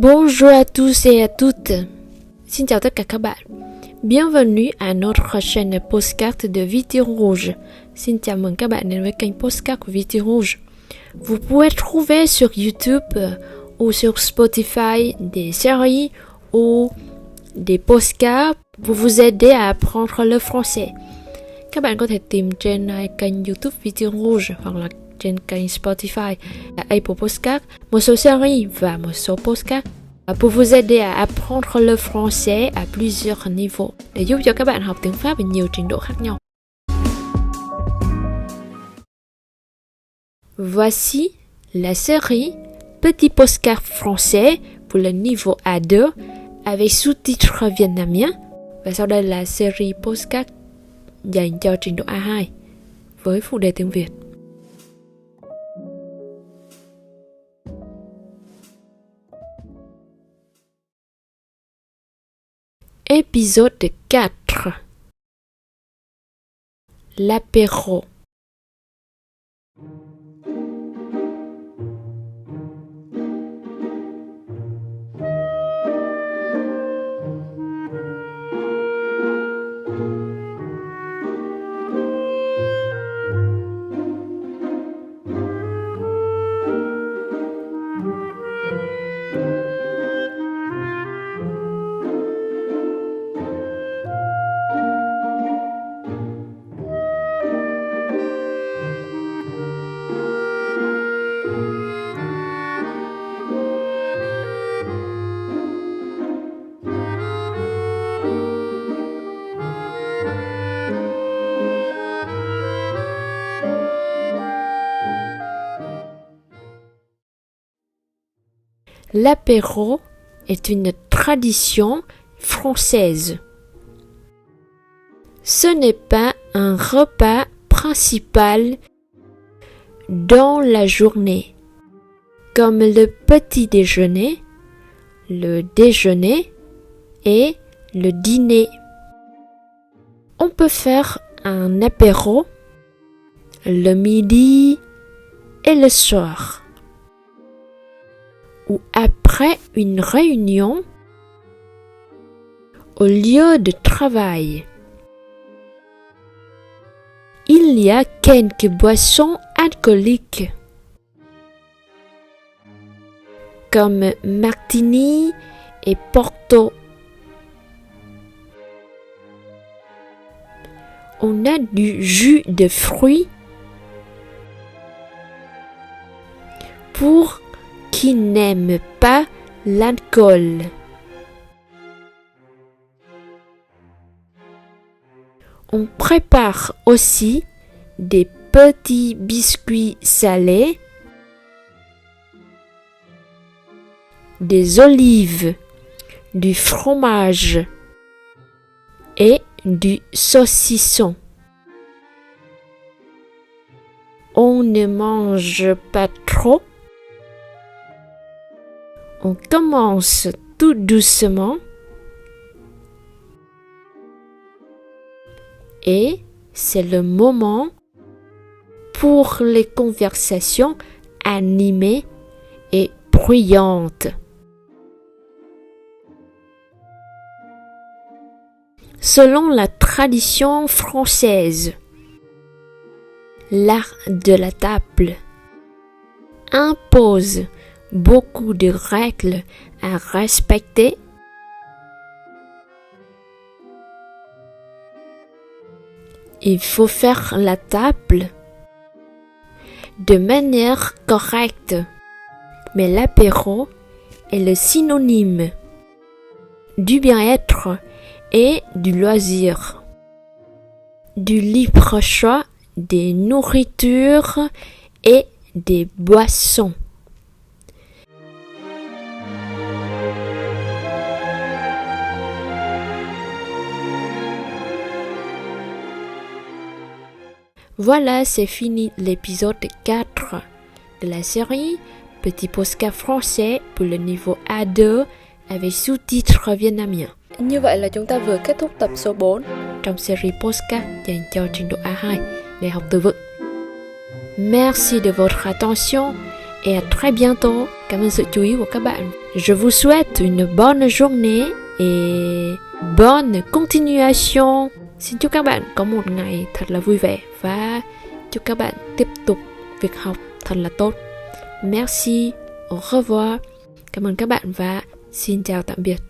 Bonjour à tous et à toutes. Xin chào. Bienvenue à notre chaîne postcard de Viti Rouge. Xin chào mừng các bạn postcard của Viti Rouge. Vous pouvez trouver sur YouTube ou sur Spotify des séries ou des postcards pour vous aider à apprendre le français. Các bạn có thể YouTube trên kênh Spotify, Apple Podcast, một số pour vous aider à apprendre le français à plusieurs niveaux. Voici la série Petit postcard français pour le niveau A2 avec sous-titres vietnamien và sau đây là series postcard dành cho trình độ A2 với phụ đề tiếng Việt. Épisode 4 L'apéro L'apéro est une tradition française. Ce n'est pas un repas principal dans la journée, comme le petit déjeuner, le déjeuner et le dîner. On peut faire un apéro le midi et le soir une réunion au lieu de travail. Il y a quelques boissons alcooliques comme Martini et Porto. On a du jus de fruits pour qui n'aime pas l'alcool. On prépare aussi des petits biscuits salés, des olives, du fromage et du saucisson. On ne mange pas trop on commence tout doucement et c'est le moment pour les conversations animées et bruyantes. Selon la tradition française, l'art de la table impose beaucoup de règles à respecter. Il faut faire la table de manière correcte, mais l'apéro est le synonyme du bien-être et du loisir, du libre choix des nourritures et des boissons. Voilà, c'est fini l'épisode 4 de la série Petit postcard français pour le niveau A2 avec sous-titres vietnamien. Như vậy là chúng ta vừa kết thúc tập số 4 trong postcard dành cho trình độ A2 để học từ vựng. Merci de votre attention et à très bientôt. Cảm ơn sự chú ý của các bạn. Je vous souhaite une bonne journée et bonne continuation. Xin chúc các bạn có một ngày thật là vui vẻ và chúc các bạn tiếp tục việc học thật là tốt. Merci, au revoir. Cảm ơn các bạn và xin chào tạm biệt.